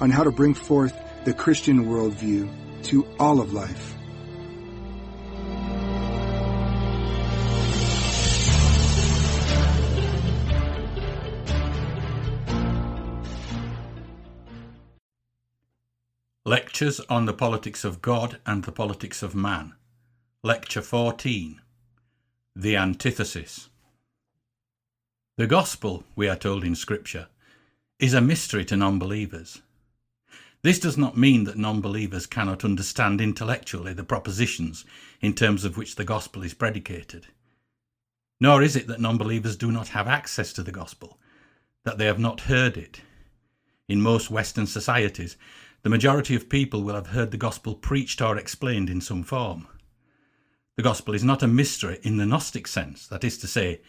on how to bring forth the Christian worldview to all of life. Lectures on the Politics of God and the Politics of Man. Lecture 14 The Antithesis. The Gospel, we are told in Scripture, is a mystery to non believers. This does not mean that non believers cannot understand intellectually the propositions in terms of which the Gospel is predicated. Nor is it that non believers do not have access to the Gospel, that they have not heard it. In most Western societies, the majority of people will have heard the Gospel preached or explained in some form. The Gospel is not a mystery in the Gnostic sense, that is to say,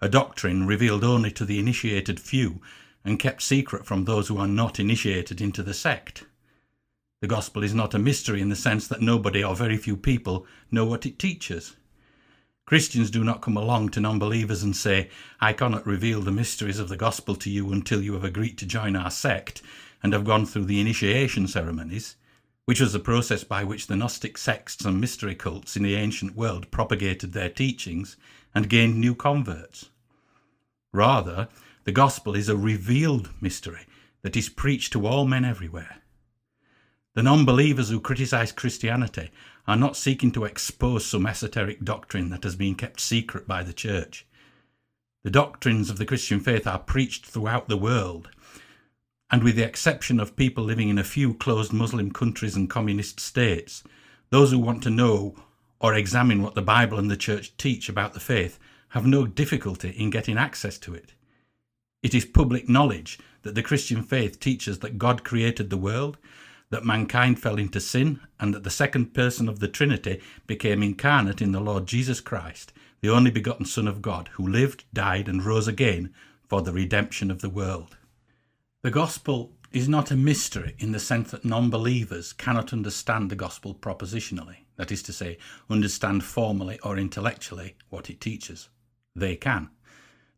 a doctrine revealed only to the initiated few and kept secret from those who are not initiated into the sect. The gospel is not a mystery in the sense that nobody or very few people know what it teaches. Christians do not come along to non believers and say, I cannot reveal the mysteries of the gospel to you until you have agreed to join our sect and have gone through the initiation ceremonies, which was the process by which the Gnostic sects and mystery cults in the ancient world propagated their teachings and gained new converts. Rather, the gospel is a revealed mystery that is preached to all men everywhere. The non believers who criticize Christianity are not seeking to expose some esoteric doctrine that has been kept secret by the church. The doctrines of the Christian faith are preached throughout the world, and with the exception of people living in a few closed Muslim countries and communist states, those who want to know or examine what the Bible and the church teach about the faith have no difficulty in getting access to it. It is public knowledge that the Christian faith teaches that God created the world, that mankind fell into sin, and that the second person of the Trinity became incarnate in the Lord Jesus Christ, the only begotten Son of God, who lived, died, and rose again for the redemption of the world. The gospel is not a mystery in the sense that non believers cannot understand the gospel propositionally, that is to say, understand formally or intellectually what it teaches. They can.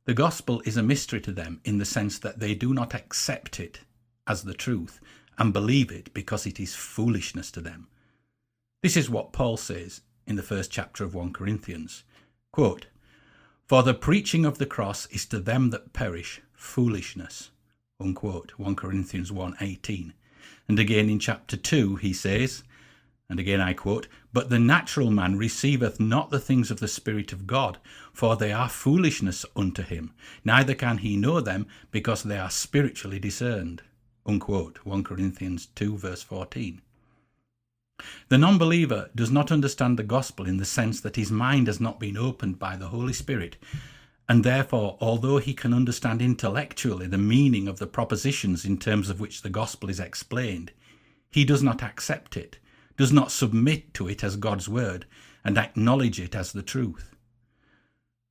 The gospel is a mystery to them in the sense that they do not accept it as the truth and believe it because it is foolishness to them. This is what Paul says in the first chapter of 1 Corinthians. Quote, For the preaching of the cross is to them that perish foolishness. Unquote, 1 Corinthians 1.18. And again in chapter 2 he says, and again I quote, But the natural man receiveth not the things of the Spirit of God, for they are foolishness unto him, neither can he know them, because they are spiritually discerned. Unquote. 1 Corinthians 2, verse 14. The non believer does not understand the gospel in the sense that his mind has not been opened by the Holy Spirit, and therefore, although he can understand intellectually the meaning of the propositions in terms of which the gospel is explained, he does not accept it does not submit to it as God's word and acknowledge it as the truth.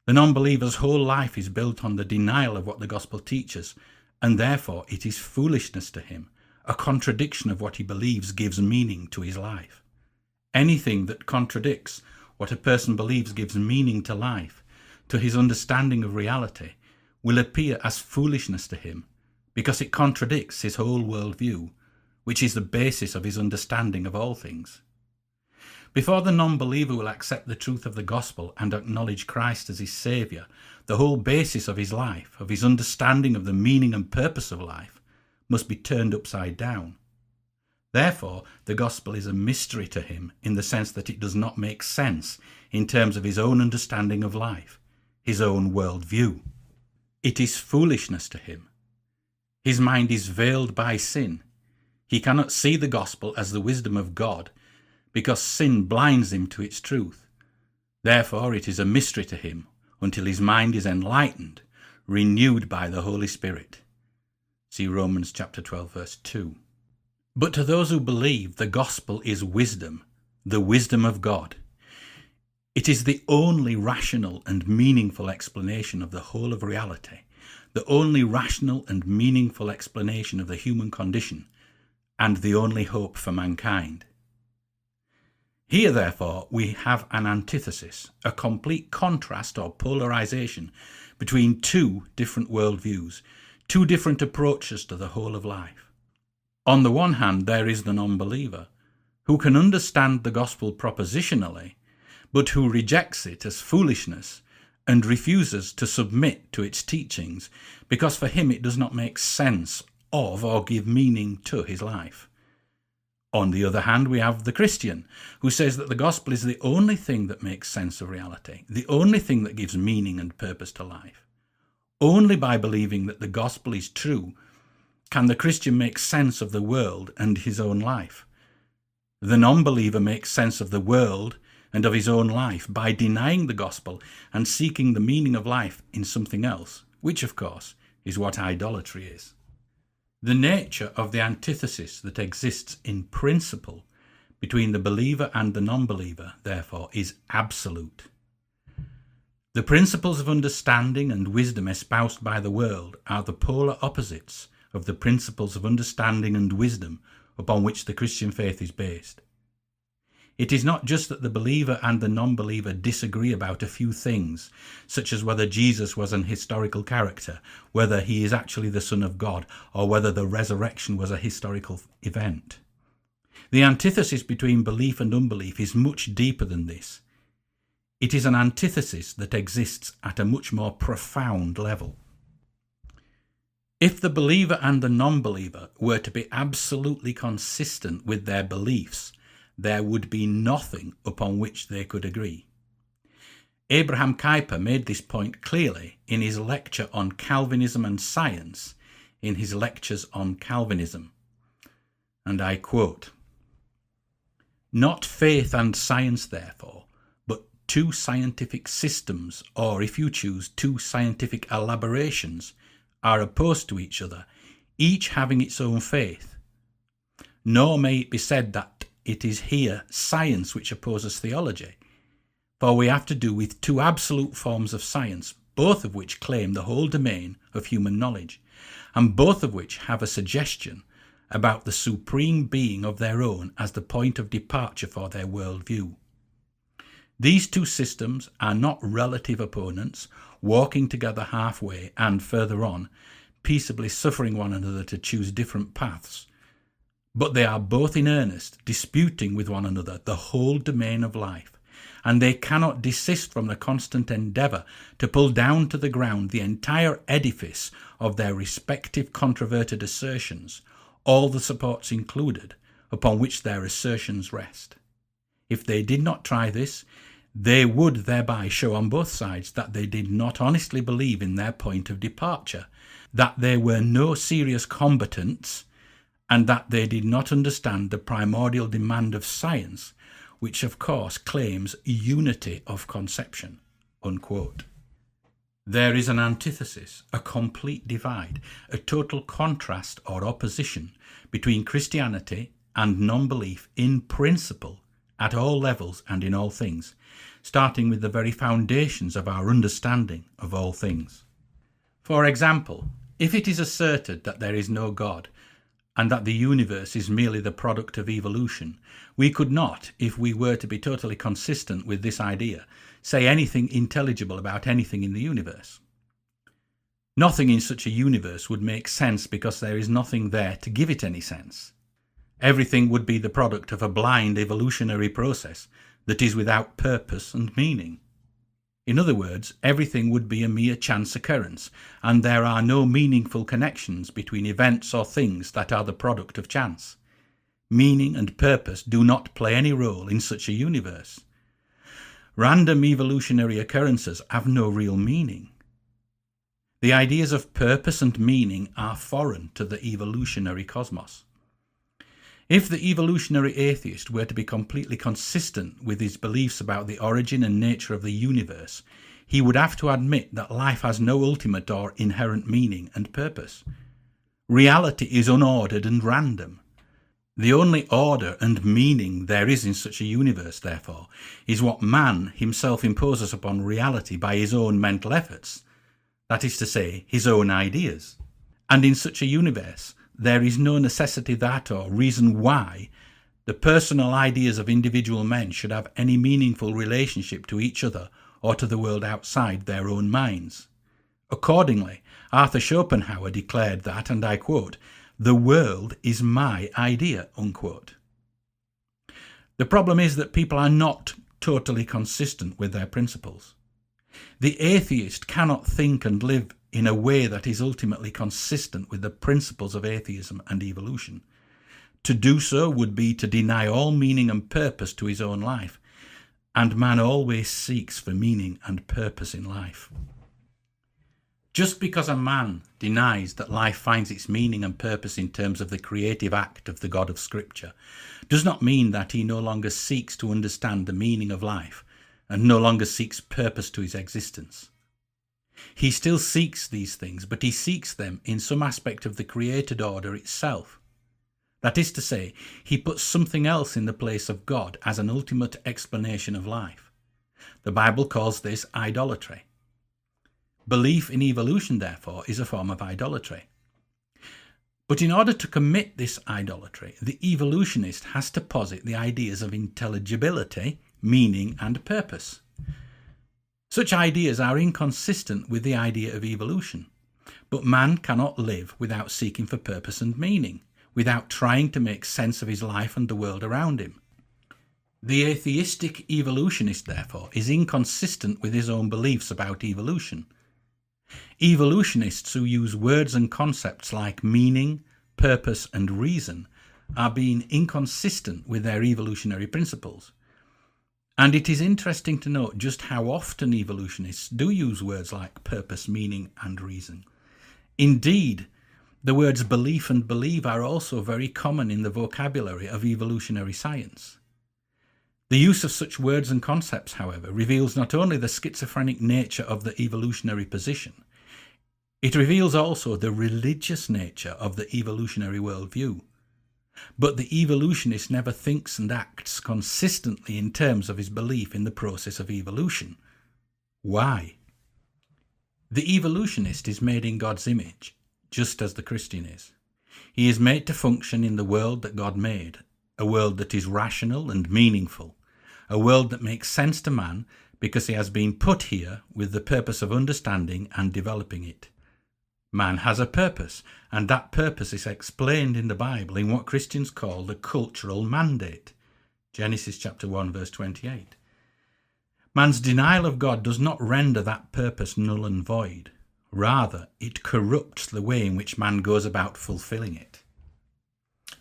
The non believer's whole life is built on the denial of what the gospel teaches, and therefore it is foolishness to him. A contradiction of what he believes gives meaning to his life. Anything that contradicts what a person believes gives meaning to life, to his understanding of reality, will appear as foolishness to him because it contradicts his whole worldview which is the basis of his understanding of all things. Before the non believer will accept the truth of the gospel and acknowledge Christ as his Saviour, the whole basis of his life, of his understanding of the meaning and purpose of life, must be turned upside down. Therefore, the gospel is a mystery to him in the sense that it does not make sense in terms of his own understanding of life, his own world view. It is foolishness to him. His mind is veiled by sin he cannot see the gospel as the wisdom of God because sin blinds him to its truth. Therefore, it is a mystery to him until his mind is enlightened, renewed by the Holy Spirit. See Romans chapter 12 verse 2. But to those who believe, the gospel is wisdom, the wisdom of God. It is the only rational and meaningful explanation of the whole of reality, the only rational and meaningful explanation of the human condition, and the only hope for mankind. Here, therefore, we have an antithesis, a complete contrast or polarization between two different worldviews, two different approaches to the whole of life. On the one hand, there is the non believer, who can understand the gospel propositionally, but who rejects it as foolishness and refuses to submit to its teachings because for him it does not make sense of or give meaning to his life. On the other hand, we have the Christian, who says that the gospel is the only thing that makes sense of reality, the only thing that gives meaning and purpose to life. Only by believing that the gospel is true can the Christian make sense of the world and his own life. The non believer makes sense of the world and of his own life by denying the gospel and seeking the meaning of life in something else, which, of course, is what idolatry is. The nature of the antithesis that exists in principle between the believer and the non believer, therefore, is absolute. The principles of understanding and wisdom espoused by the world are the polar opposites of the principles of understanding and wisdom upon which the Christian faith is based. It is not just that the believer and the non believer disagree about a few things, such as whether Jesus was an historical character, whether he is actually the Son of God, or whether the resurrection was a historical event. The antithesis between belief and unbelief is much deeper than this. It is an antithesis that exists at a much more profound level. If the believer and the non believer were to be absolutely consistent with their beliefs, there would be nothing upon which they could agree. Abraham Kuyper made this point clearly in his lecture on Calvinism and science in his lectures on Calvinism. And I quote Not faith and science, therefore, but two scientific systems, or if you choose, two scientific elaborations, are opposed to each other, each having its own faith. Nor may it be said that it is here science which opposes theology. For we have to do with two absolute forms of science, both of which claim the whole domain of human knowledge, and both of which have a suggestion about the supreme being of their own as the point of departure for their worldview. These two systems are not relative opponents, walking together halfway and further on, peaceably suffering one another to choose different paths, but they are both in earnest, disputing with one another the whole domain of life, and they cannot desist from the constant endeavour to pull down to the ground the entire edifice of their respective controverted assertions, all the supports included, upon which their assertions rest. If they did not try this, they would thereby show on both sides that they did not honestly believe in their point of departure, that they were no serious combatants and that they did not understand the primordial demand of science, which of course claims unity of conception. Unquote. There is an antithesis, a complete divide, a total contrast or opposition between Christianity and non belief in principle at all levels and in all things, starting with the very foundations of our understanding of all things. For example, if it is asserted that there is no God, and that the universe is merely the product of evolution, we could not, if we were to be totally consistent with this idea, say anything intelligible about anything in the universe. Nothing in such a universe would make sense because there is nothing there to give it any sense. Everything would be the product of a blind evolutionary process that is without purpose and meaning. In other words, everything would be a mere chance occurrence, and there are no meaningful connections between events or things that are the product of chance. Meaning and purpose do not play any role in such a universe. Random evolutionary occurrences have no real meaning. The ideas of purpose and meaning are foreign to the evolutionary cosmos. If the evolutionary atheist were to be completely consistent with his beliefs about the origin and nature of the universe, he would have to admit that life has no ultimate or inherent meaning and purpose. Reality is unordered and random. The only order and meaning there is in such a universe, therefore, is what man himself imposes upon reality by his own mental efforts, that is to say, his own ideas. And in such a universe, there is no necessity that or reason why the personal ideas of individual men should have any meaningful relationship to each other or to the world outside their own minds. Accordingly, Arthur Schopenhauer declared that, and I quote, the world is my idea, unquote. The problem is that people are not totally consistent with their principles. The atheist cannot think and live in a way that is ultimately consistent with the principles of atheism and evolution. To do so would be to deny all meaning and purpose to his own life, and man always seeks for meaning and purpose in life. Just because a man denies that life finds its meaning and purpose in terms of the creative act of the God of Scripture does not mean that he no longer seeks to understand the meaning of life and no longer seeks purpose to his existence. He still seeks these things, but he seeks them in some aspect of the created order itself. That is to say, he puts something else in the place of God as an ultimate explanation of life. The Bible calls this idolatry. Belief in evolution, therefore, is a form of idolatry. But in order to commit this idolatry, the evolutionist has to posit the ideas of intelligibility, meaning, and purpose. Such ideas are inconsistent with the idea of evolution. But man cannot live without seeking for purpose and meaning, without trying to make sense of his life and the world around him. The atheistic evolutionist, therefore, is inconsistent with his own beliefs about evolution Evolutionists who use words and concepts like meaning, purpose, and reason are being inconsistent with their evolutionary principles. And it is interesting to note just how often evolutionists do use words like purpose, meaning, and reason. Indeed, the words belief and believe are also very common in the vocabulary of evolutionary science. The use of such words and concepts, however, reveals not only the schizophrenic nature of the evolutionary position, it reveals also the religious nature of the evolutionary worldview. But the evolutionist never thinks and acts consistently in terms of his belief in the process of evolution. Why? The evolutionist is made in God's image, just as the Christian is. He is made to function in the world that God made, a world that is rational and meaningful, a world that makes sense to man because he has been put here with the purpose of understanding and developing it. Man has a purpose, and that purpose is explained in the Bible in what Christians call the cultural mandate. Genesis chapter 1 verse 28. Man's denial of God does not render that purpose null and void. Rather, it corrupts the way in which man goes about fulfilling it.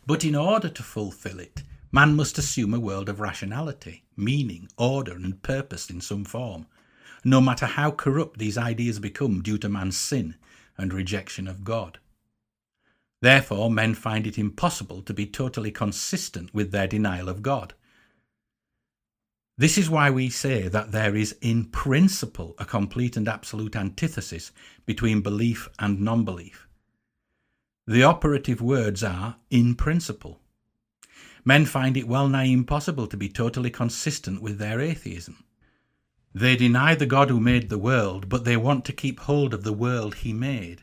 But in order to fulfill it, Man must assume a world of rationality, meaning, order, and purpose in some form, no matter how corrupt these ideas become due to man's sin and rejection of God. Therefore, men find it impossible to be totally consistent with their denial of God. This is why we say that there is in principle a complete and absolute antithesis between belief and non belief. The operative words are in principle. Men find it well nigh impossible to be totally consistent with their atheism. They deny the God who made the world, but they want to keep hold of the world he made.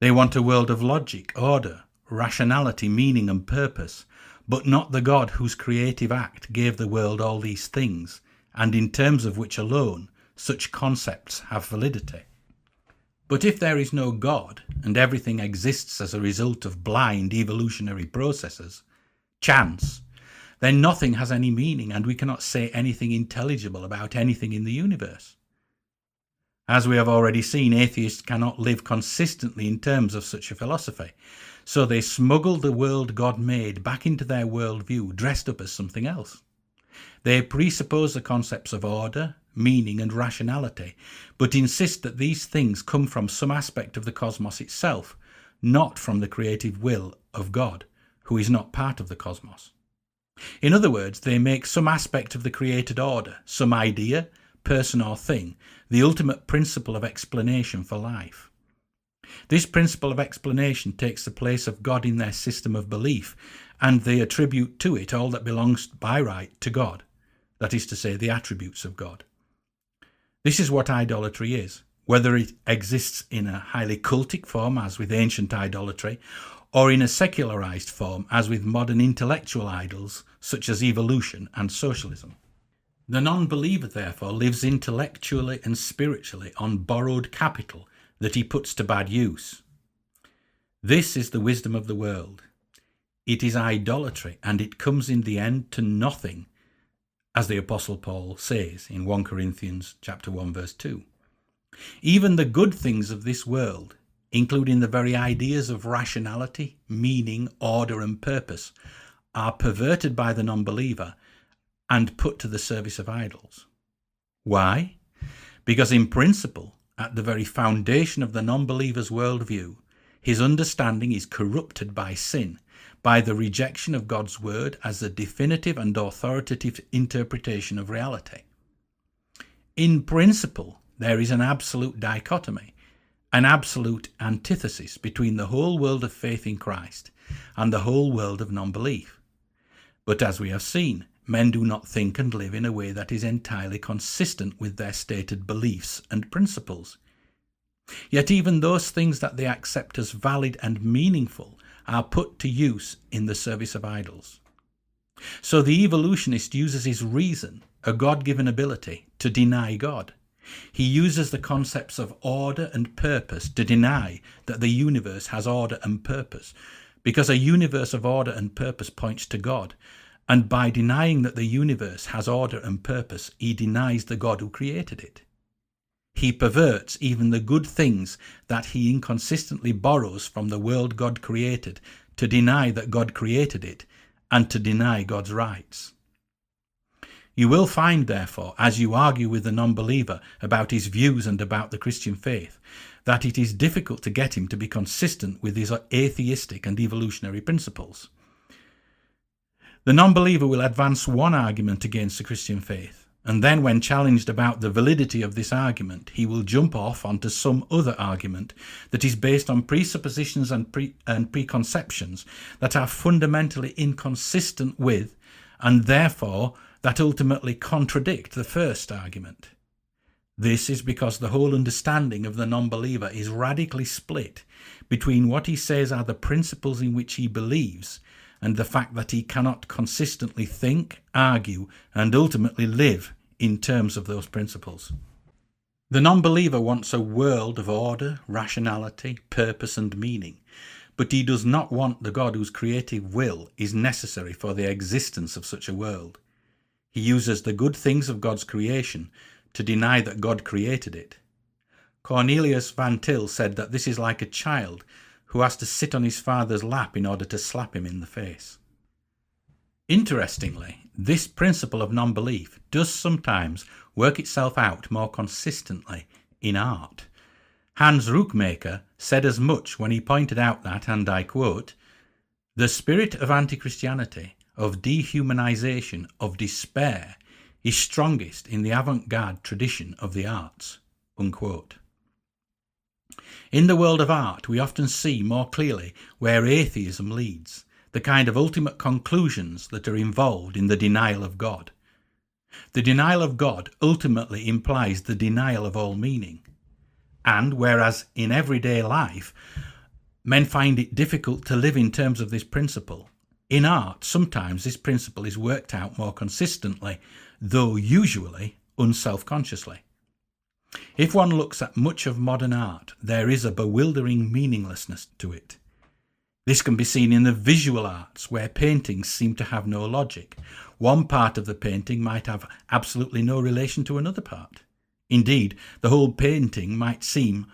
They want a world of logic, order, rationality, meaning, and purpose, but not the God whose creative act gave the world all these things, and in terms of which alone such concepts have validity. But if there is no God, and everything exists as a result of blind evolutionary processes, chance, then nothing has any meaning and we cannot say anything intelligible about anything in the universe. As we have already seen, atheists cannot live consistently in terms of such a philosophy, so they smuggle the world God made back into their worldview, dressed up as something else. They presuppose the concepts of order, meaning, and rationality, but insist that these things come from some aspect of the cosmos itself, not from the creative will of God who is not part of the cosmos. In other words, they make some aspect of the created order, some idea, person, or thing, the ultimate principle of explanation for life. This principle of explanation takes the place of God in their system of belief, and they attribute to it all that belongs by right to God, that is to say, the attributes of God. This is what idolatry is, whether it exists in a highly cultic form, as with ancient idolatry, or in a secularized form, as with modern intellectual idols such as evolution and socialism. The non believer, therefore, lives intellectually and spiritually on borrowed capital that he puts to bad use. This is the wisdom of the world. It is idolatry, and it comes in the end to nothing, as the Apostle Paul says in 1 Corinthians chapter 1 verse 2. Even the good things of this world, including the very ideas of rationality, meaning, order, and purpose, are perverted by the non believer and put to the service of idols. Why? Because, in principle, at the very foundation of the non believer's worldview, his understanding is corrupted by sin, by the rejection of God's word as the definitive and authoritative interpretation of reality. In principle, there is an absolute dichotomy, an absolute antithesis between the whole world of faith in Christ and the whole world of non belief. But as we have seen, men do not think and live in a way that is entirely consistent with their stated beliefs and principles. Yet even those things that they accept as valid and meaningful are put to use in the service of idols. So the evolutionist uses his reason, a God given ability, to deny God. He uses the concepts of order and purpose to deny that the universe has order and purpose, because a universe of order and purpose points to God, and by denying that the universe has order and purpose, he denies the God who created it. He perverts even the good things that he inconsistently borrows from the world God created to deny that God created it and to deny God's rights. You will find, therefore, as you argue with the non believer about his views and about the Christian faith, that it is difficult to get him to be consistent with his atheistic and evolutionary principles. The non believer will advance one argument against the Christian faith, and then, when challenged about the validity of this argument, he will jump off onto some other argument that is based on presuppositions and, pre- and preconceptions that are fundamentally inconsistent with, and therefore that ultimately contradict the first argument. This is because the whole understanding of the non believer is radically split between what he says are the principles in which he believes and the fact that he cannot consistently think, argue, and ultimately live in terms of those principles. The non believer wants a world of order, rationality, purpose, and meaning, but he does not want the God whose creative will is necessary for the existence of such a world. He uses the good things of God's creation to deny that God created it. Cornelius Van Til said that this is like a child who has to sit on his father's lap in order to slap him in the face. Interestingly, this principle of non belief does sometimes work itself out more consistently in art. Hans Rookmaaker said as much when he pointed out that, and I quote, the spirit of anti Christianity, of dehumanization, of despair, is strongest in the avant garde tradition of the arts. Unquote. In the world of art, we often see more clearly where atheism leads, the kind of ultimate conclusions that are involved in the denial of God. The denial of God ultimately implies the denial of all meaning. And whereas in everyday life, men find it difficult to live in terms of this principle, in art, sometimes this principle is worked out more consistently, though usually unself consciously. If one looks at much of modern art, there is a bewildering meaninglessness to it. This can be seen in the visual arts, where paintings seem to have no logic. One part of the painting might have absolutely no relation to another part. Indeed, the whole painting might seem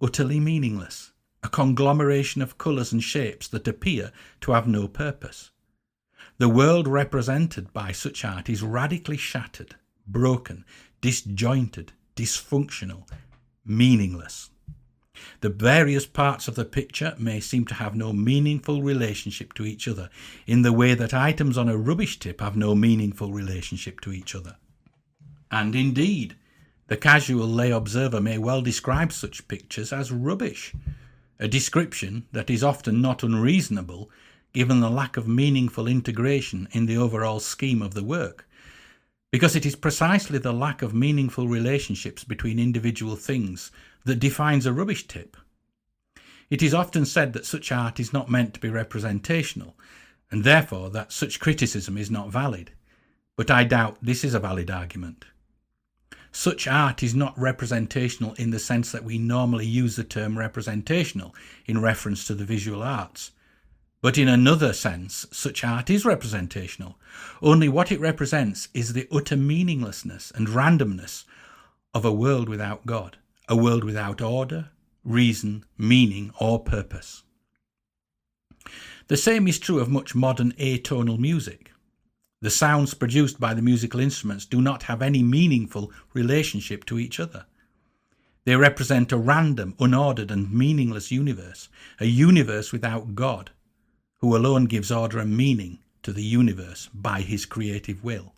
utterly meaningless, a conglomeration of colours and shapes that appear to have no purpose. The world represented by such art is radically shattered, broken, disjointed, dysfunctional, meaningless. The various parts of the picture may seem to have no meaningful relationship to each other, in the way that items on a rubbish tip have no meaningful relationship to each other. And indeed, the casual lay observer may well describe such pictures as rubbish. a description that is often not unreasonable given the lack of meaningful integration in the overall scheme of the work. Because it is precisely the lack of meaningful relationships between individual things that defines a rubbish tip. It is often said that such art is not meant to be representational, and therefore that such criticism is not valid. But I doubt this is a valid argument. Such art is not representational in the sense that we normally use the term representational in reference to the visual arts. But in another sense, such art is representational. Only what it represents is the utter meaninglessness and randomness of a world without God, a world without order, reason, meaning, or purpose. The same is true of much modern atonal music. The sounds produced by the musical instruments do not have any meaningful relationship to each other. They represent a random, unordered, and meaningless universe, a universe without God, who alone gives order and meaning to the universe by his creative will.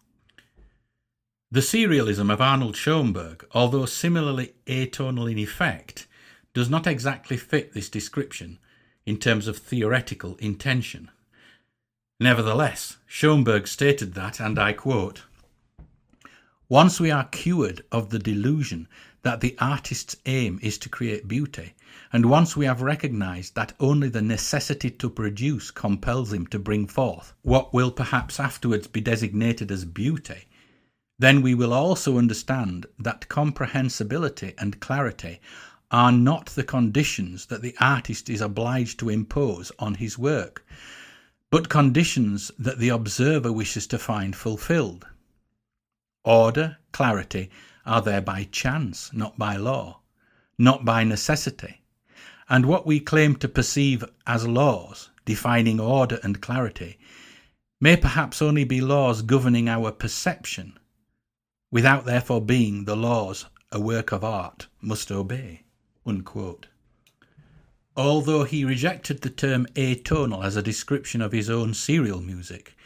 The serialism of Arnold Schoenberg, although similarly atonal in effect, does not exactly fit this description in terms of theoretical intention. Nevertheless, Schoenberg stated that, and I quote, Once we are cured of the delusion that the artist's aim is to create beauty, and once we have recognized that only the necessity to produce compels him to bring forth what will perhaps afterwards be designated as beauty, then we will also understand that comprehensibility and clarity are not the conditions that the artist is obliged to impose on his work, but conditions that the observer wishes to find fulfilled. Order, clarity are there by chance, not by law, not by necessity and what we claim to perceive as laws defining order and clarity may perhaps only be laws governing our perception, without therefore being the laws a work of art must obey. Unquote. Although he rejected the term atonal as a description of his own serial music,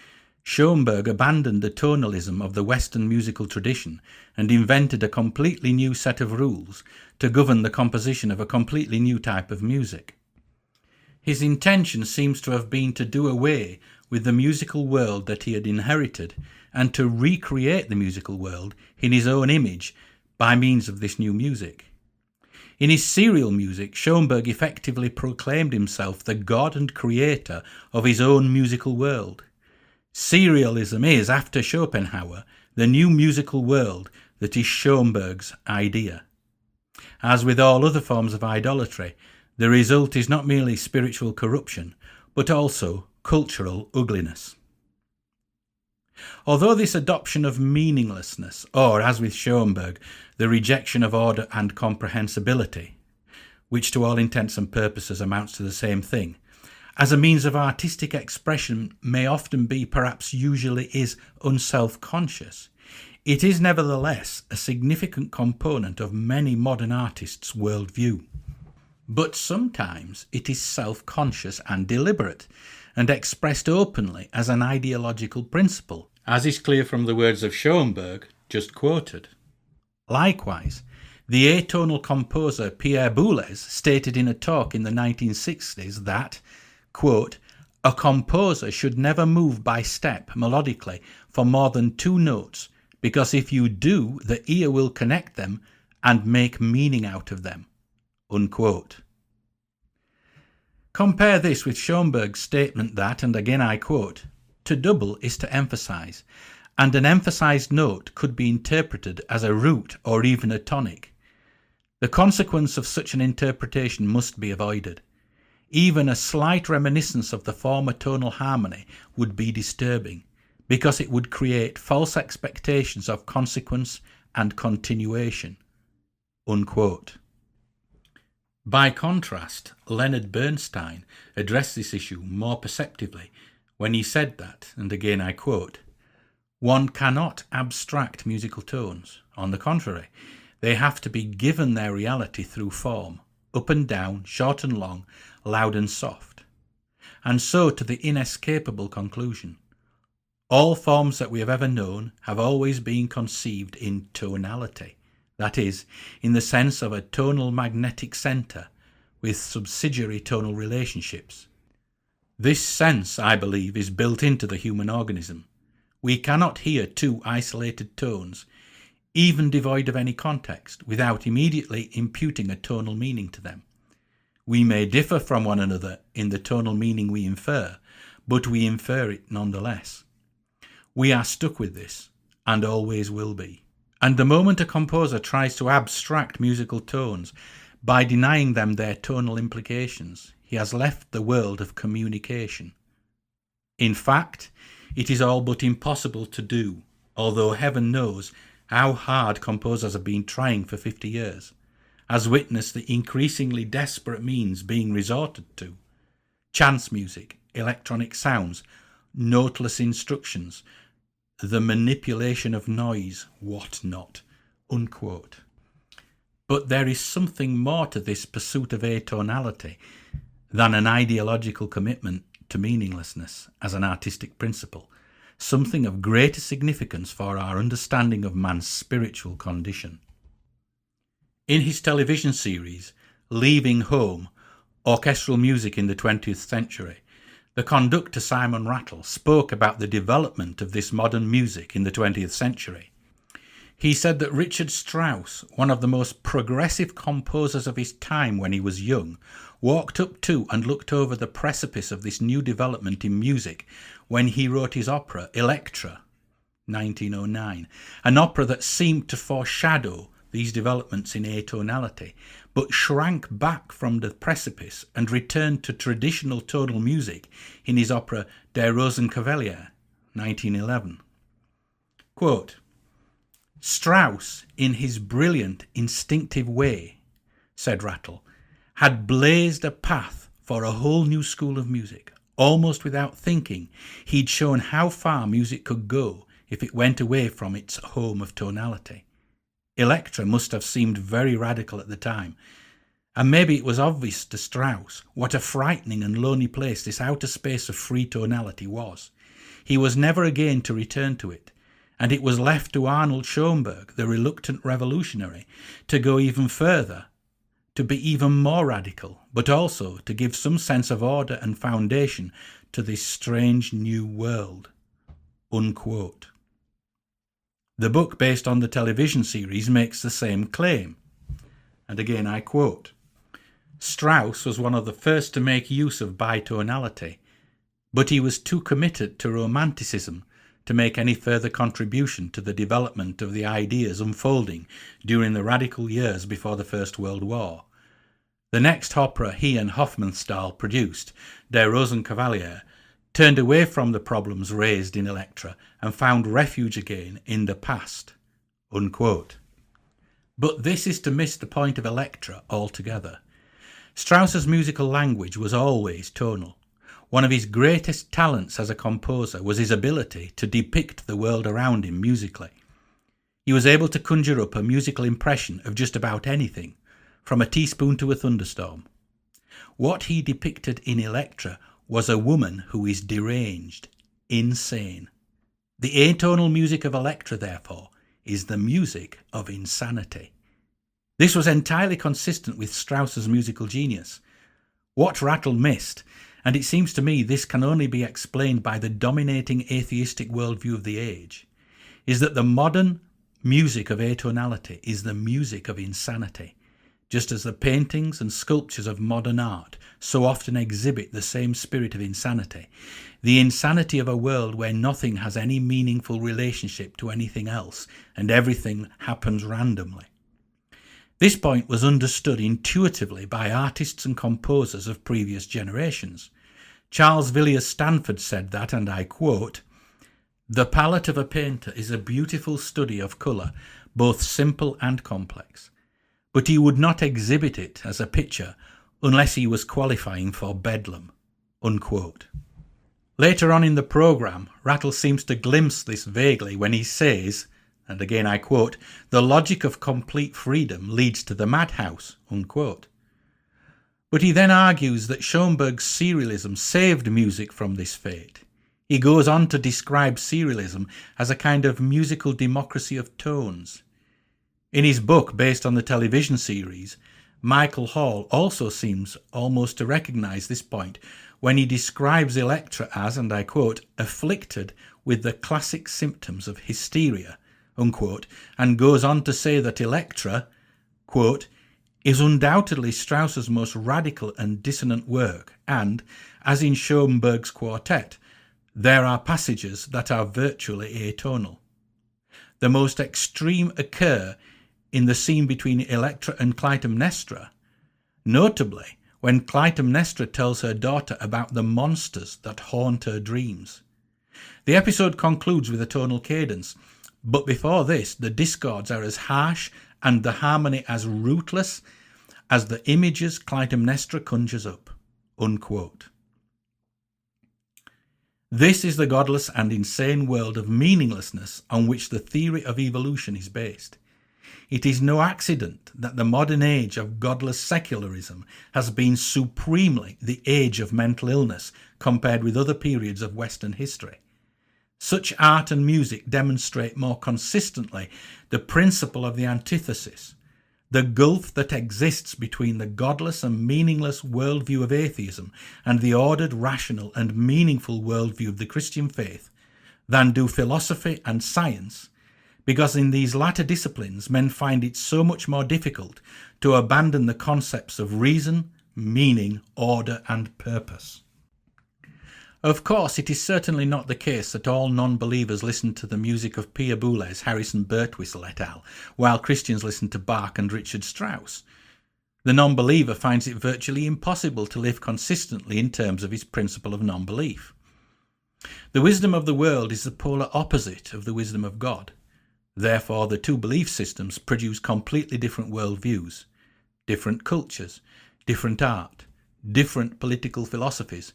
Schoenberg abandoned the tonalism of the Western musical tradition and invented a completely new set of rules to govern the composition of a completely new type of music. His intention seems to have been to do away with the musical world that he had inherited and to recreate the musical world in his own image by means of this new music. In his serial music, Schoenberg effectively proclaimed himself the god and creator of his own musical world. Serialism is, after Schopenhauer, the new musical world that is Schoenberg's idea. As with all other forms of idolatry, the result is not merely spiritual corruption, but also cultural ugliness. Although this adoption of meaninglessness, or as with Schoenberg, the rejection of order and comprehensibility, which to all intents and purposes amounts to the same thing, as a means of artistic expression may often be, perhaps usually is, unself conscious, it is nevertheless a significant component of many modern artists' worldview. But sometimes it is self conscious and deliberate, and expressed openly as an ideological principle, as is clear from the words of Schoenberg just quoted. Likewise, the atonal composer Pierre Boulez stated in a talk in the 1960s that, quote, a composer should never move by step melodically for more than two notes because if you do, the ear will connect them and make meaning out of them. Unquote. Compare this with Schoenberg's statement that, and again I quote, to double is to emphasize, and an emphasized note could be interpreted as a root or even a tonic. The consequence of such an interpretation must be avoided. Even a slight reminiscence of the former tonal harmony would be disturbing, because it would create false expectations of consequence and continuation. Unquote. By contrast, Leonard Bernstein addressed this issue more perceptively when he said that, and again I quote, one cannot abstract musical tones. On the contrary, they have to be given their reality through form, up and down, short and long, loud and soft. And so to the inescapable conclusion all forms that we have ever known have always been conceived in tonality, that is, in the sense of a tonal magnetic centre, with subsidiary tonal relationships. This sense, I believe, is built into the human organism. We cannot hear two isolated tones, even devoid of any context, without immediately imputing a tonal meaning to them. We may differ from one another in the tonal meaning we infer, but we infer it nonetheless. We are stuck with this, and always will be. And the moment a composer tries to abstract musical tones by denying them their tonal implications, he has left the world of communication. In fact, it is all but impossible to do, although heaven knows how hard composers have been trying for 50 years, as witness the increasingly desperate means being resorted to chance music, electronic sounds, noteless instructions, the manipulation of noise, what not. Unquote. But there is something more to this pursuit of atonality than an ideological commitment to meaninglessness as an artistic principle, something of greater significance for our understanding of man's spiritual condition. In his television series, Leaving Home Orchestral Music in the 20th Century, the conductor Simon Rattle spoke about the development of this modern music in the 20th century. He said that Richard Strauss, one of the most progressive composers of his time when he was young, walked up to and looked over the precipice of this new development in music when he wrote his opera Elektra, 1909, an opera that seemed to foreshadow these developments in atonality, but shrank back from the precipice and returned to traditional tonal music in his opera Der Rosenkavalier, 1911. Quote, Strauss, in his brilliant, instinctive way, said Rattle, had blazed a path for a whole new school of music. Almost without thinking, he'd shown how far music could go if it went away from its home of tonality. Elektra must have seemed very radical at the time, and maybe it was obvious to Strauss what a frightening and lonely place this outer space of free tonality was. He was never again to return to it, and it was left to Arnold Schoenberg, the reluctant revolutionary, to go even further, to be even more radical, but also to give some sense of order and foundation to this strange new world. Unquote. The book, based on the television series, makes the same claim. And again, I quote Strauss was one of the first to make use of bitonality, but he was too committed to romanticism to make any further contribution to the development of the ideas unfolding during the radical years before the First World War. The next opera he and Hofmannsthal produced, Der Rosenkavalier, turned away from the problems raised in Elektra and found refuge again in the past. Unquote. But this is to miss the point of Elektra altogether. Strauss's musical language was always tonal. One of his greatest talents as a composer was his ability to depict the world around him musically. He was able to conjure up a musical impression of just about anything, from a teaspoon to a thunderstorm. What he depicted in Elektra was a woman who is deranged, insane. The atonal music of Elektra, therefore, is the music of insanity. This was entirely consistent with Strauss's musical genius. What Rattle missed, and it seems to me this can only be explained by the dominating atheistic worldview of the age, is that the modern music of atonality is the music of insanity just as the paintings and sculptures of modern art so often exhibit the same spirit of insanity, the insanity of a world where nothing has any meaningful relationship to anything else and everything happens randomly. This point was understood intuitively by artists and composers of previous generations. Charles Villiers Stanford said that, and I quote, The palette of a painter is a beautiful study of colour, both simple and complex but he would not exhibit it as a picture unless he was qualifying for Bedlam. Unquote. Later on in the programme, Rattle seems to glimpse this vaguely when he says, and again I quote, the logic of complete freedom leads to the madhouse. Unquote. But he then argues that Schoenberg's serialism saved music from this fate. He goes on to describe serialism as a kind of musical democracy of tones. In his book, based on the television series, Michael Hall also seems almost to recognize this point when he describes Elektra as, and I quote, afflicted with the classic symptoms of hysteria, unquote, and goes on to say that Elektra, quote, is undoubtedly Strauss's most radical and dissonant work, and, as in Schoenberg's quartet, there are passages that are virtually atonal. The most extreme occur in the scene between Elektra and Clytemnestra, notably when Clytemnestra tells her daughter about the monsters that haunt her dreams. The episode concludes with a tonal cadence, but before this, the discords are as harsh and the harmony as rootless as the images Clytemnestra conjures up. Unquote. This is the godless and insane world of meaninglessness on which the theory of evolution is based. It is no accident that the modern age of godless secularism has been supremely the age of mental illness compared with other periods of Western history. Such art and music demonstrate more consistently the principle of the antithesis, the gulf that exists between the godless and meaningless worldview of atheism and the ordered, rational, and meaningful worldview of the Christian faith, than do philosophy and science, because in these latter disciplines men find it so much more difficult to abandon the concepts of reason, meaning, order, and purpose. Of course, it is certainly not the case that all non believers listen to the music of Pierre Boulez, Harrison Birtwistle et al., while Christians listen to Bach and Richard Strauss. The non believer finds it virtually impossible to live consistently in terms of his principle of non belief. The wisdom of the world is the polar opposite of the wisdom of God. Therefore, the two belief systems produce completely different worldviews, different cultures, different art, different political philosophies,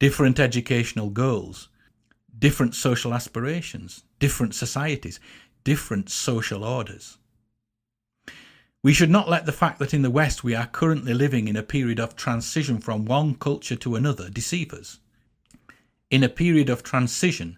different educational goals, different social aspirations, different societies, different social orders. We should not let the fact that in the West we are currently living in a period of transition from one culture to another deceive us. In a period of transition,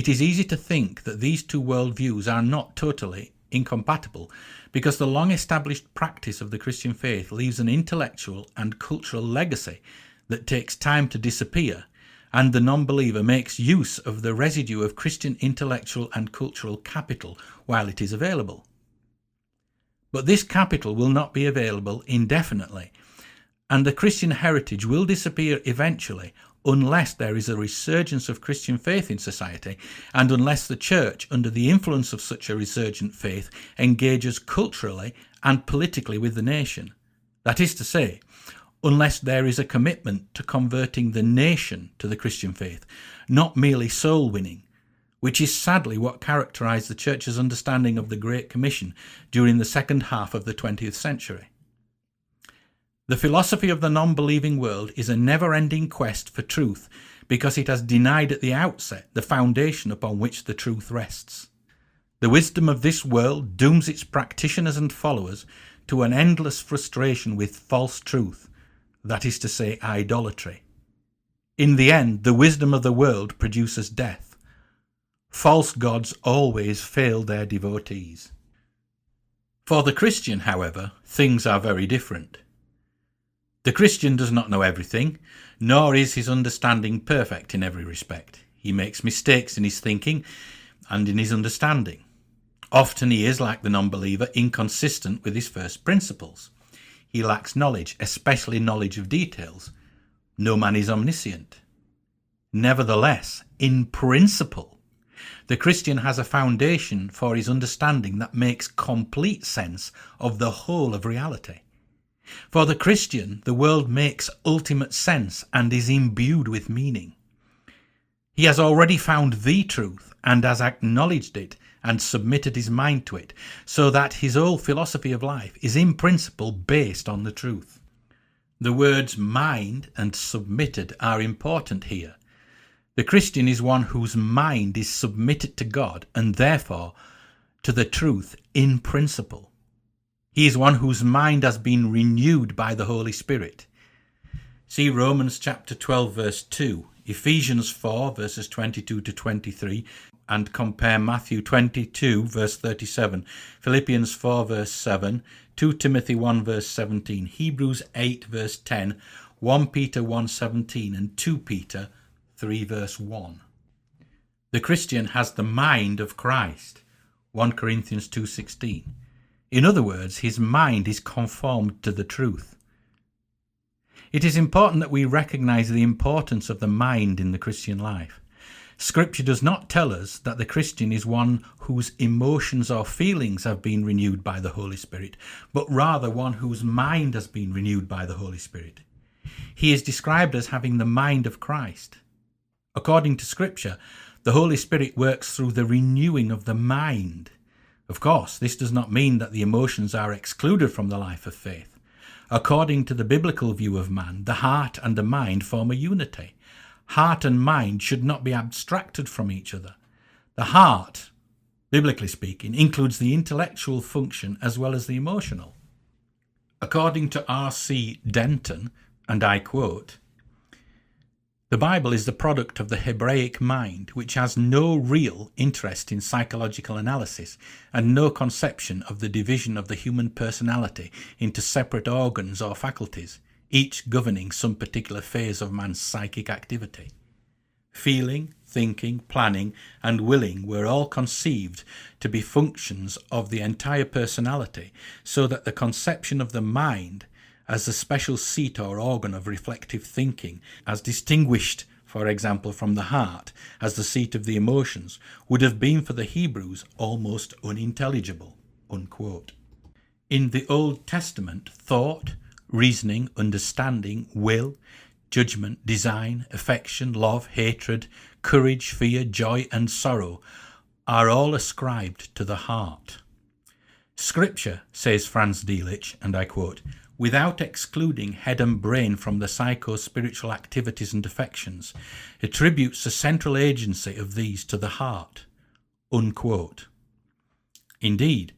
it is easy to think that these two worldviews are not totally incompatible because the long established practice of the Christian faith leaves an intellectual and cultural legacy that takes time to disappear, and the non believer makes use of the residue of Christian intellectual and cultural capital while it is available. But this capital will not be available indefinitely, and the Christian heritage will disappear eventually unless there is a resurgence of Christian faith in society, and unless the Church, under the influence of such a resurgent faith, engages culturally and politically with the nation. That is to say, unless there is a commitment to converting the nation to the Christian faith, not merely soul winning, which is sadly what characterized the Church's understanding of the Great Commission during the second half of the 20th century. The philosophy of the non believing world is a never ending quest for truth because it has denied at the outset the foundation upon which the truth rests. The wisdom of this world dooms its practitioners and followers to an endless frustration with false truth that is to say, idolatry. In the end, the wisdom of the world produces death. False gods always fail their devotees. For the Christian, however, things are very different. The Christian does not know everything, nor is his understanding perfect in every respect. He makes mistakes in his thinking and in his understanding. Often he is, like the non believer, inconsistent with his first principles. He lacks knowledge, especially knowledge of details. No man is omniscient. Nevertheless, in principle, the Christian has a foundation for his understanding that makes complete sense of the whole of reality. For the Christian, the world makes ultimate sense and is imbued with meaning. He has already found the truth and has acknowledged it and submitted his mind to it, so that his whole philosophy of life is in principle based on the truth. The words mind and submitted are important here. The Christian is one whose mind is submitted to God and therefore to the truth in principle. He is one whose mind has been renewed by the Holy Spirit. See Romans chapter 12 verse 2, Ephesians 4 verses 22 to 23, and compare Matthew 22, verse 37, Philippians 4, verse 7, 2 Timothy 1 verse 17, Hebrews 8 verse 10, 1 Peter 1 17, and 2 Peter 3 verse 1. The Christian has the mind of Christ, 1 Corinthians 2:16. In other words, his mind is conformed to the truth. It is important that we recognize the importance of the mind in the Christian life. Scripture does not tell us that the Christian is one whose emotions or feelings have been renewed by the Holy Spirit, but rather one whose mind has been renewed by the Holy Spirit. He is described as having the mind of Christ. According to Scripture, the Holy Spirit works through the renewing of the mind. Of course, this does not mean that the emotions are excluded from the life of faith. According to the biblical view of man, the heart and the mind form a unity. Heart and mind should not be abstracted from each other. The heart, biblically speaking, includes the intellectual function as well as the emotional. According to R.C. Dentan, and I quote, the Bible is the product of the Hebraic mind, which has no real interest in psychological analysis and no conception of the division of the human personality into separate organs or faculties, each governing some particular phase of man's psychic activity. Feeling, thinking, planning, and willing were all conceived to be functions of the entire personality, so that the conception of the mind as the special seat or organ of reflective thinking, as distinguished, for example, from the heart as the seat of the emotions, would have been for the Hebrews almost unintelligible. Unquote. In the Old Testament, thought, reasoning, understanding, will, judgment, design, affection, love, hatred, courage, fear, joy, and sorrow are all ascribed to the heart. Scripture, says Franz Delitzsch, and I quote, without excluding head and brain from the psycho-spiritual activities and affections, attributes the central agency of these to the heart. Unquote. Indeed,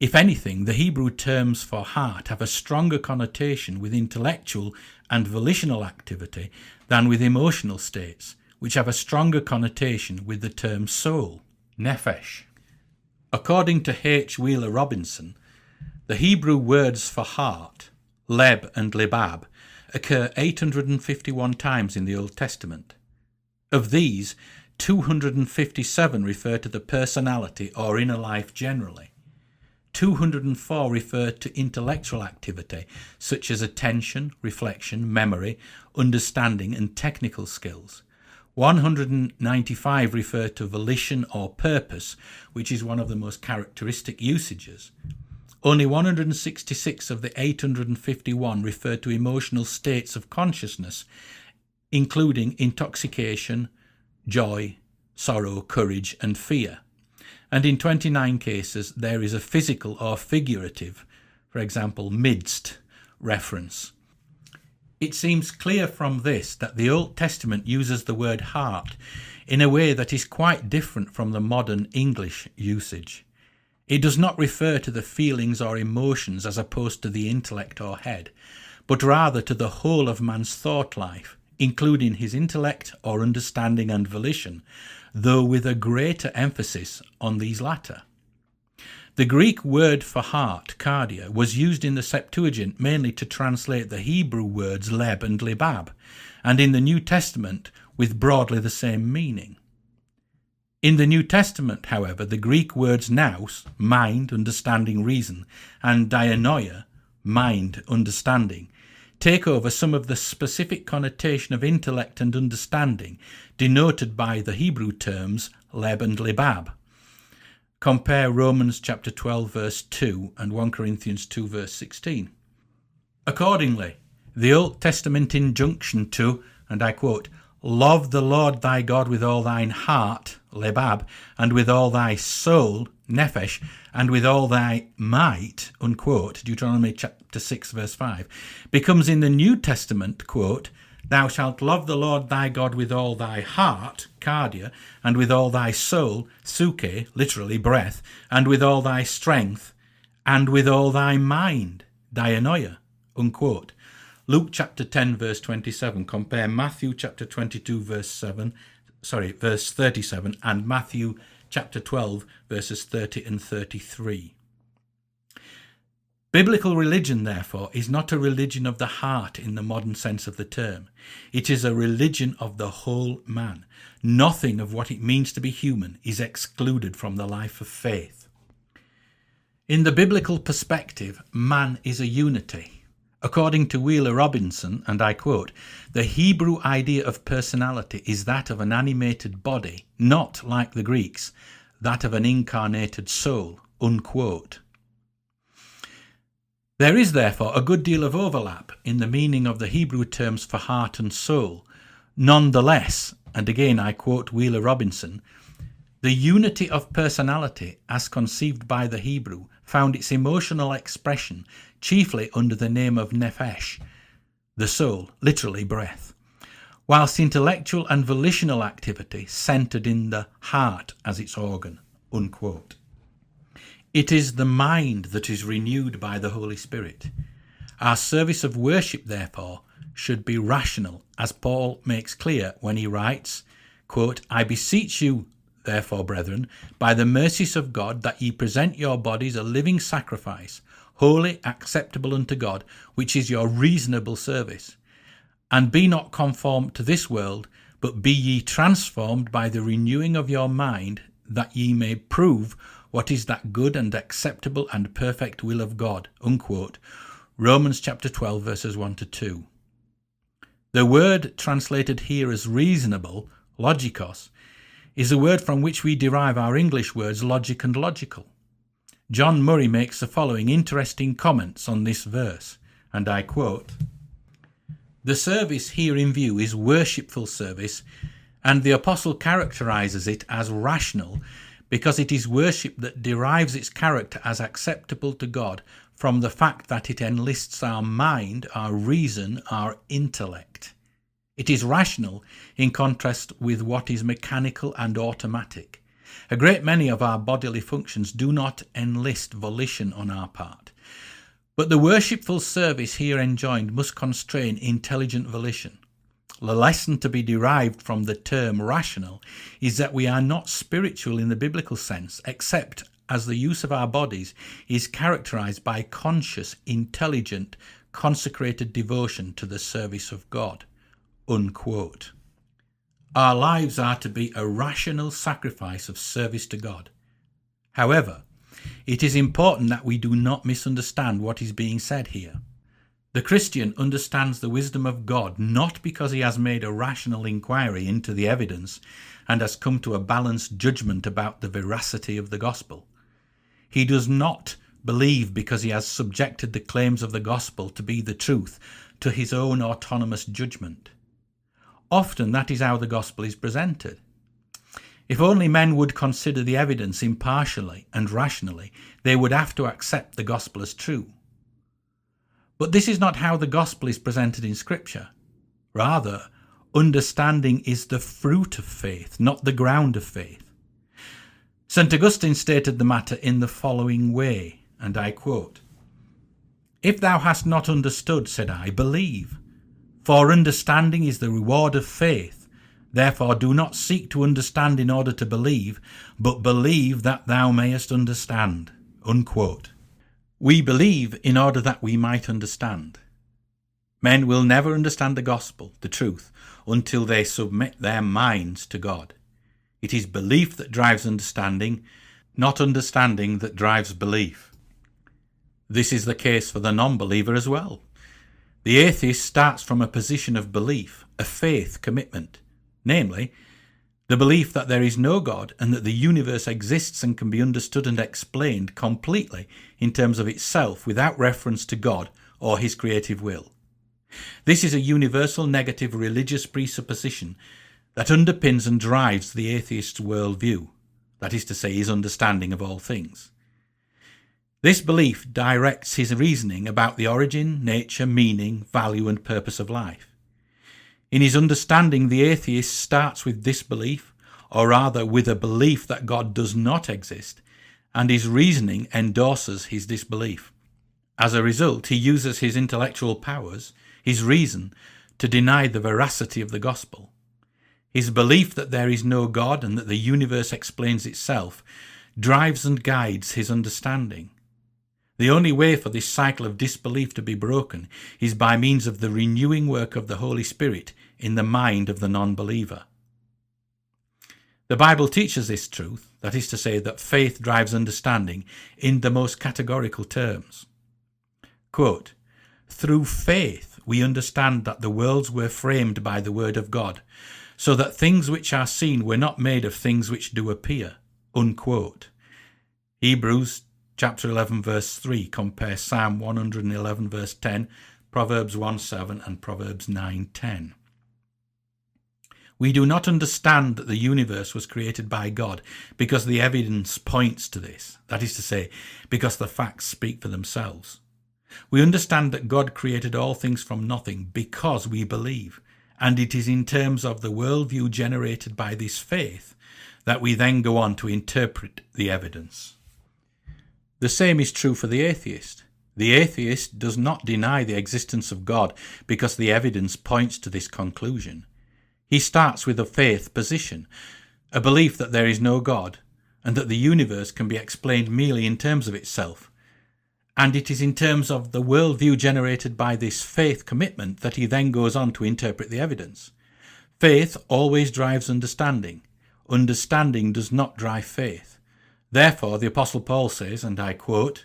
if anything, the Hebrew terms for heart have a stronger connotation with intellectual and volitional activity than with emotional states, which have a stronger connotation with the term soul, nephesh. According to H. Wheeler Robinson, the Hebrew words for heart, leb and libab, occur 851 times in the Old Testament. Of these, 257 refer to the personality or inner life generally. 204 refer to intellectual activity such as attention, reflection, memory, understanding, and technical skills. 195 refer to volition or purpose, which is one of the most characteristic usages. Only 166 of the 851 refer to emotional states of consciousness, including intoxication, joy, sorrow, courage, and fear. And in 29 cases, there is a physical or figurative, for example, midst, reference. It seems clear from this that the Old Testament uses the word heart in a way that is quite different from the modern English usage. It does not refer to the feelings or emotions as opposed to the intellect or head, but rather to the whole of man's thought life, including his intellect or understanding and volition, though with a greater emphasis on these latter. The Greek word for heart, cardia, was used in the Septuagint mainly to translate the Hebrew words leb and libab, and in the New Testament with broadly the same meaning. In the New Testament, however, the Greek words nous, mind, understanding, reason, and dianoia, mind, understanding, take over some of the specific connotation of intellect and understanding denoted by the Hebrew terms leb and libab. Compare Romans chapter 12 verse 2 and 1 Corinthians 2 verse 16. Accordingly, the Old Testament injunction to, and I quote, Love the Lord thy God with all thine heart, lebab, and with all thy soul, nephesh, and with all thy might, unquote, Deuteronomy chapter 6, verse 5, becomes in the New Testament, quote, Thou shalt love the Lord thy God with all thy heart, cardia, and with all thy soul, psuche, literally breath, and with all thy strength, and with all thy mind, dianoia, unquote. Luke chapter 10 verse 27 compare Matthew chapter 22 verse 7 sorry verse 37 and Matthew chapter 12 verses 30 and 33 Biblical religion, therefore, is not a religion of the heart in the modern sense of the term. It is a religion of the whole man. Nothing of what it means to be human is excluded from the life of faith. In the biblical perspective, man is a unity. According to Wheeler Robinson, and I quote, the Hebrew idea of personality is that of an animated body, not, like the Greeks, that of an incarnated soul. Unquote. There is therefore a good deal of overlap in the meaning of the Hebrew terms for heart and soul. Nonetheless, and again I quote Wheeler Robinson, the unity of personality, as conceived by the Hebrew, found its emotional expression chiefly under the name of nephesh, the soul, literally breath, whilst intellectual and volitional activity centred in the heart as its organ. Unquote. It is the mind that is renewed by the Holy Spirit. Our service of worship, therefore, should be rational, as Paul makes clear when he writes, quote, I beseech you, therefore, brethren, by the mercies of God, that ye present your bodies a living sacrifice, holy, acceptable unto God, which is your reasonable service. And be not conformed to this world, but be ye transformed by the renewing of your mind, that ye may prove what is that good and acceptable and perfect will of God. Unquote. Romans chapter 12, verses 1 to 2. The word translated here as reasonable, logikos, is a word from which we derive our English words logic and logical. John Murray makes the following interesting comments on this verse, and I quote The service here in view is worshipful service, and the Apostle characterizes it as rational because it is worship that derives its character as acceptable to God from the fact that it enlists our mind, our reason, our intellect. It is rational in contrast with what is mechanical and automatic. A great many of our bodily functions do not enlist volition on our part. But the worshipful service here enjoined must constrain intelligent volition. The lesson to be derived from the term rational is that we are not spiritual in the biblical sense, except as the use of our bodies is characterized by conscious, intelligent, consecrated devotion to the service of God. Unquote. Our lives are to be a rational sacrifice of service to God. However, it is important that we do not misunderstand what is being said here. The Christian understands the wisdom of God not because he has made a rational inquiry into the evidence and has come to a balanced judgment about the veracity of the gospel. He does not believe because he has subjected the claims of the gospel to be the truth to his own autonomous judgment. Often that is how the gospel is presented. If only men would consider the evidence impartially and rationally, they would have to accept the gospel as true. But this is not how the gospel is presented in Scripture. Rather, understanding is the fruit of faith, not the ground of faith. St. Augustine stated the matter in the following way, and I quote If thou hast not understood, said I, believe. For understanding is the reward of faith. Therefore, do not seek to understand in order to believe, but believe that thou mayest understand. Unquote. We believe in order that we might understand. Men will never understand the gospel, the truth, until they submit their minds to God. It is belief that drives understanding, not understanding that drives belief. This is the case for the non believer as well. The atheist starts from a position of belief, a faith commitment, namely, the belief that there is no God and that the universe exists and can be understood and explained completely in terms of itself without reference to God or his creative will. This is a universal negative religious presupposition that underpins and drives the atheist's worldview, that is to say, his understanding of all things. This belief directs his reasoning about the origin, nature, meaning, value, and purpose of life. In his understanding, the atheist starts with disbelief, or rather with a belief that God does not exist, and his reasoning endorses his disbelief. As a result, he uses his intellectual powers, his reason, to deny the veracity of the gospel. His belief that there is no God and that the universe explains itself drives and guides his understanding. The only way for this cycle of disbelief to be broken is by means of the renewing work of the Holy Spirit in the mind of the non believer. The Bible teaches this truth, that is to say, that faith drives understanding, in the most categorical terms. Quote, Through faith we understand that the worlds were framed by the word of God, so that things which are seen were not made of things which do appear. Unquote. Hebrews chapter 11 verse 3 compare Psalm 111 verse 10, Proverbs 1 7 and Proverbs 9 10. We do not understand that the universe was created by God because the evidence points to this, that is to say, because the facts speak for themselves. We understand that God created all things from nothing because we believe, and it is in terms of the worldview generated by this faith that we then go on to interpret the evidence. The same is true for the atheist. The atheist does not deny the existence of God because the evidence points to this conclusion. He starts with a faith position, a belief that there is no God, and that the universe can be explained merely in terms of itself. And it is in terms of the worldview generated by this faith commitment that he then goes on to interpret the evidence. Faith always drives understanding. Understanding does not drive faith. Therefore, the Apostle Paul says, and I quote,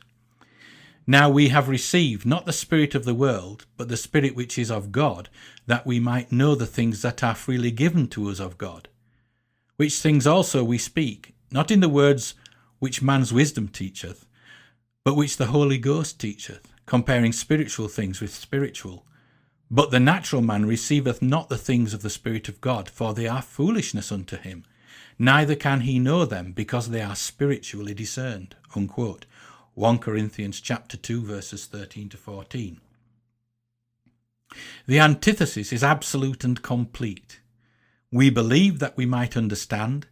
Now we have received not the Spirit of the world, but the Spirit which is of God, that we might know the things that are freely given to us of God. Which things also we speak, not in the words which man's wisdom teacheth, but which the Holy Ghost teacheth, comparing spiritual things with spiritual. But the natural man receiveth not the things of the Spirit of God, for they are foolishness unto him, neither can he know them, because they are spiritually discerned. Unquote. 1 Corinthians chapter 2 verses 13 to 14. The antithesis is absolute and complete. We believe that we might understand,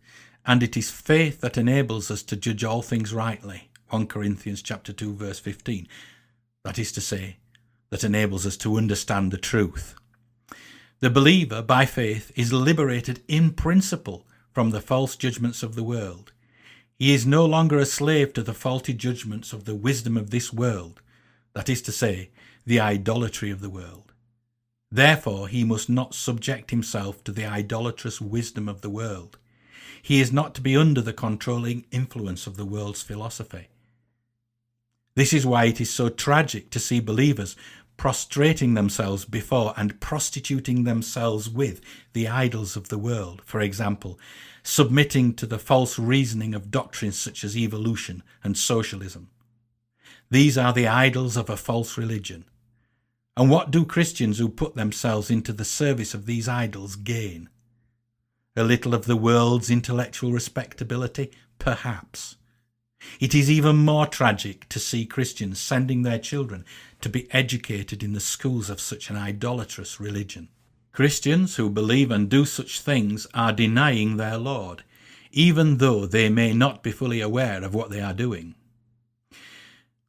and it is faith that enables us to judge all things rightly. 1 Corinthians chapter 2 verse 15. That is to say, that enables us to understand the truth. The believer, by faith, is liberated in principle from the false judgments of the world. He is no longer a slave to the faulty judgments of the wisdom of this world, that is to say, the idolatry of the world. Therefore, he must not subject himself to the idolatrous wisdom of the world. He is not to be under the controlling influence of the world's philosophy. This is why it is so tragic to see believers prostrating themselves before and prostituting themselves with the idols of the world, for example, submitting to the false reasoning of doctrines such as evolution and socialism. These are the idols of a false religion. And what do Christians who put themselves into the service of these idols gain? A little of the world's intellectual respectability? Perhaps. It is even more tragic to see Christians sending their children to be educated in the schools of such an idolatrous religion. Christians who believe and do such things are denying their Lord, even though they may not be fully aware of what they are doing.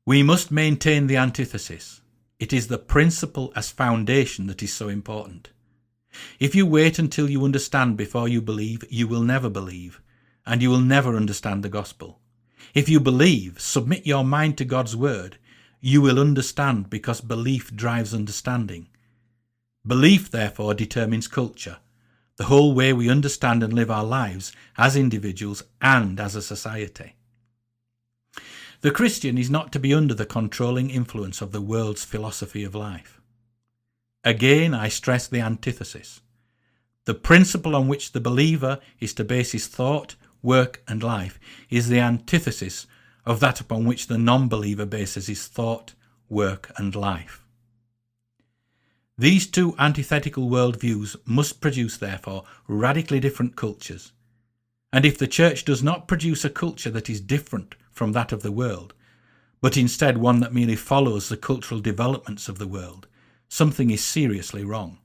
We must maintain the antithesis it is the principle as foundation that is so important. If you wait until you understand before you believe, you will never believe, and you will never understand the gospel. If you believe, submit your mind to God's word, you will understand because belief drives understanding. Belief, therefore, determines culture, the whole way we understand and live our lives as individuals and as a society. The Christian is not to be under the controlling influence of the world's philosophy of life. Again, I stress the antithesis. The principle on which the believer is to base his thought, work, and life is the antithesis of that upon which the non believer bases his thought, work, and life. These two antithetical worldviews must produce, therefore, radically different cultures. And if the Church does not produce a culture that is different from that of the world, but instead one that merely follows the cultural developments of the world, something is seriously wrong.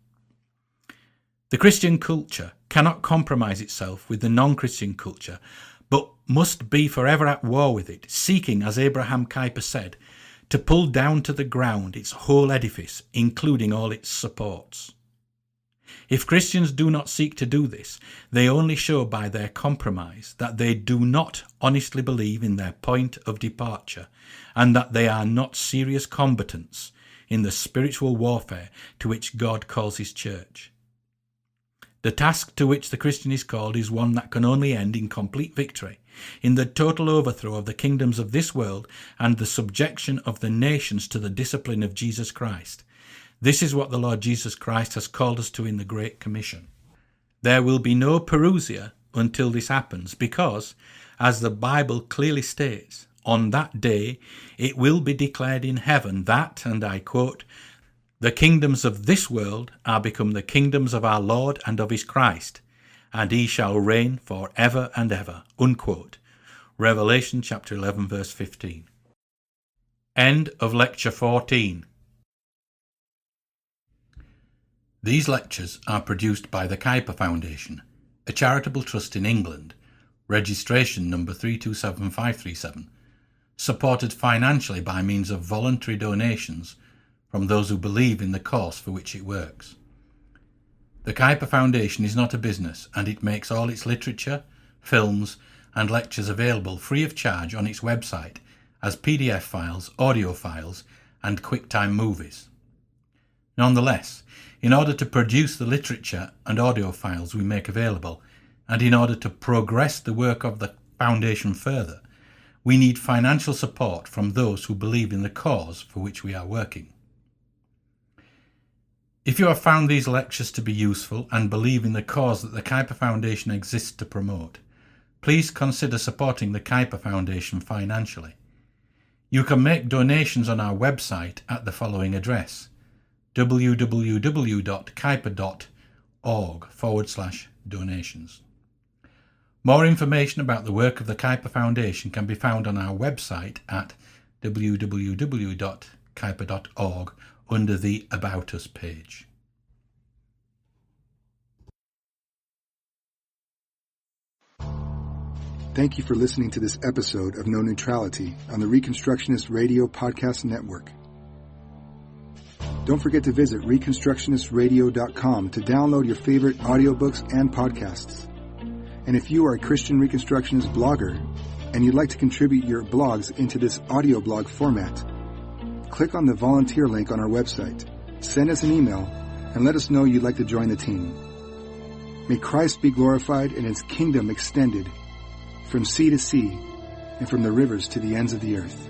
The Christian culture cannot compromise itself with the non Christian culture, but must be forever at war with it, seeking, as Abraham Kuyper said, to pull down to the ground its whole edifice, including all its supports. If Christians do not seek to do this, they only show by their compromise that they do not honestly believe in their point of departure and that they are not serious combatants in the spiritual warfare to which God calls his church. The task to which the Christian is called is one that can only end in complete victory, in the total overthrow of the kingdoms of this world and the subjection of the nations to the discipline of Jesus Christ. This is what the Lord Jesus Christ has called us to in the Great Commission. There will be no Parousia until this happens, because, as the Bible clearly states, on that day it will be declared in heaven that, and I quote, the kingdoms of this world are become the kingdoms of our Lord and of his Christ, and he shall reign for ever and ever. Unquote. Revelation chapter 11, verse 15. End of lecture 14. These lectures are produced by the Kuyper Foundation, a charitable trust in England, registration number 327537, supported financially by means of voluntary donations from those who believe in the cause for which it works. The Kuyper Foundation is not a business and it makes all its literature, films, and lectures available free of charge on its website as PDF files, audio files, and QuickTime movies. Nonetheless, in order to produce the literature and audio files we make available, and in order to progress the work of the Foundation further, we need financial support from those who believe in the cause for which we are working. If you have found these lectures to be useful and believe in the cause that the Kuyper Foundation exists to promote, please consider supporting the Kuyper Foundation financially. You can make donations on our website at the following address www.kuyper.org forward slash donations. More information about the work of the Kuyper Foundation can be found on our website at www.kuyper.org under the About Us page. Thank you for listening to this episode of No Neutrality on the Reconstructionist Radio Podcast Network. Don't forget to visit ReconstructionistRadio.com to download your favorite audiobooks and podcasts. And if you are a Christian Reconstructionist blogger and you'd like to contribute your blogs into this audio blog format, click on the volunteer link on our website, send us an email, and let us know you'd like to join the team. May Christ be glorified and his kingdom extended from sea to sea and from the rivers to the ends of the earth.